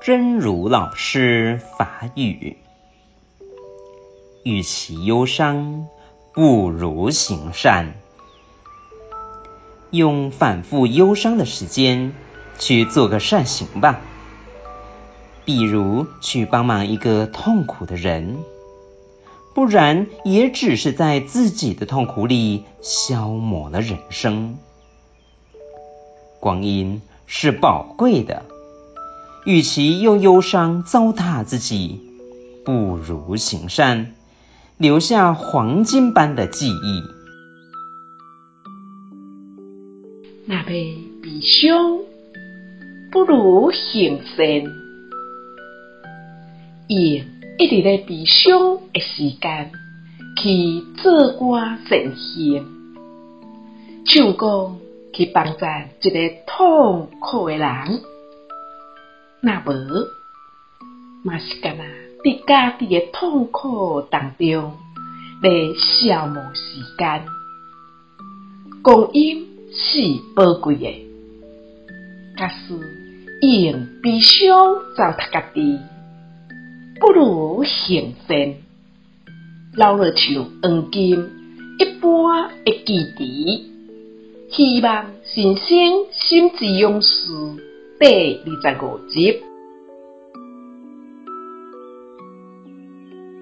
真如老师法语：与其忧伤，不如行善。用反复忧伤的时间去做个善行吧，比如去帮忙一个痛苦的人，不然也只是在自己的痛苦里消磨了人生。光阴是宝贵的，与其用忧伤糟蹋自己，不如行善，留下黄金般的记忆。若要悲伤，不如行善。用一直在悲伤的时间去做个善行，像讲去帮助一个痛苦的人，若无，嘛是干呐伫家己诶痛苦当中来消磨时间。光阴是宝贵的，假使用悲伤糟蹋家己，不如行善，老了像黄金一般会记忆。希望新生心之勇士第二十五集。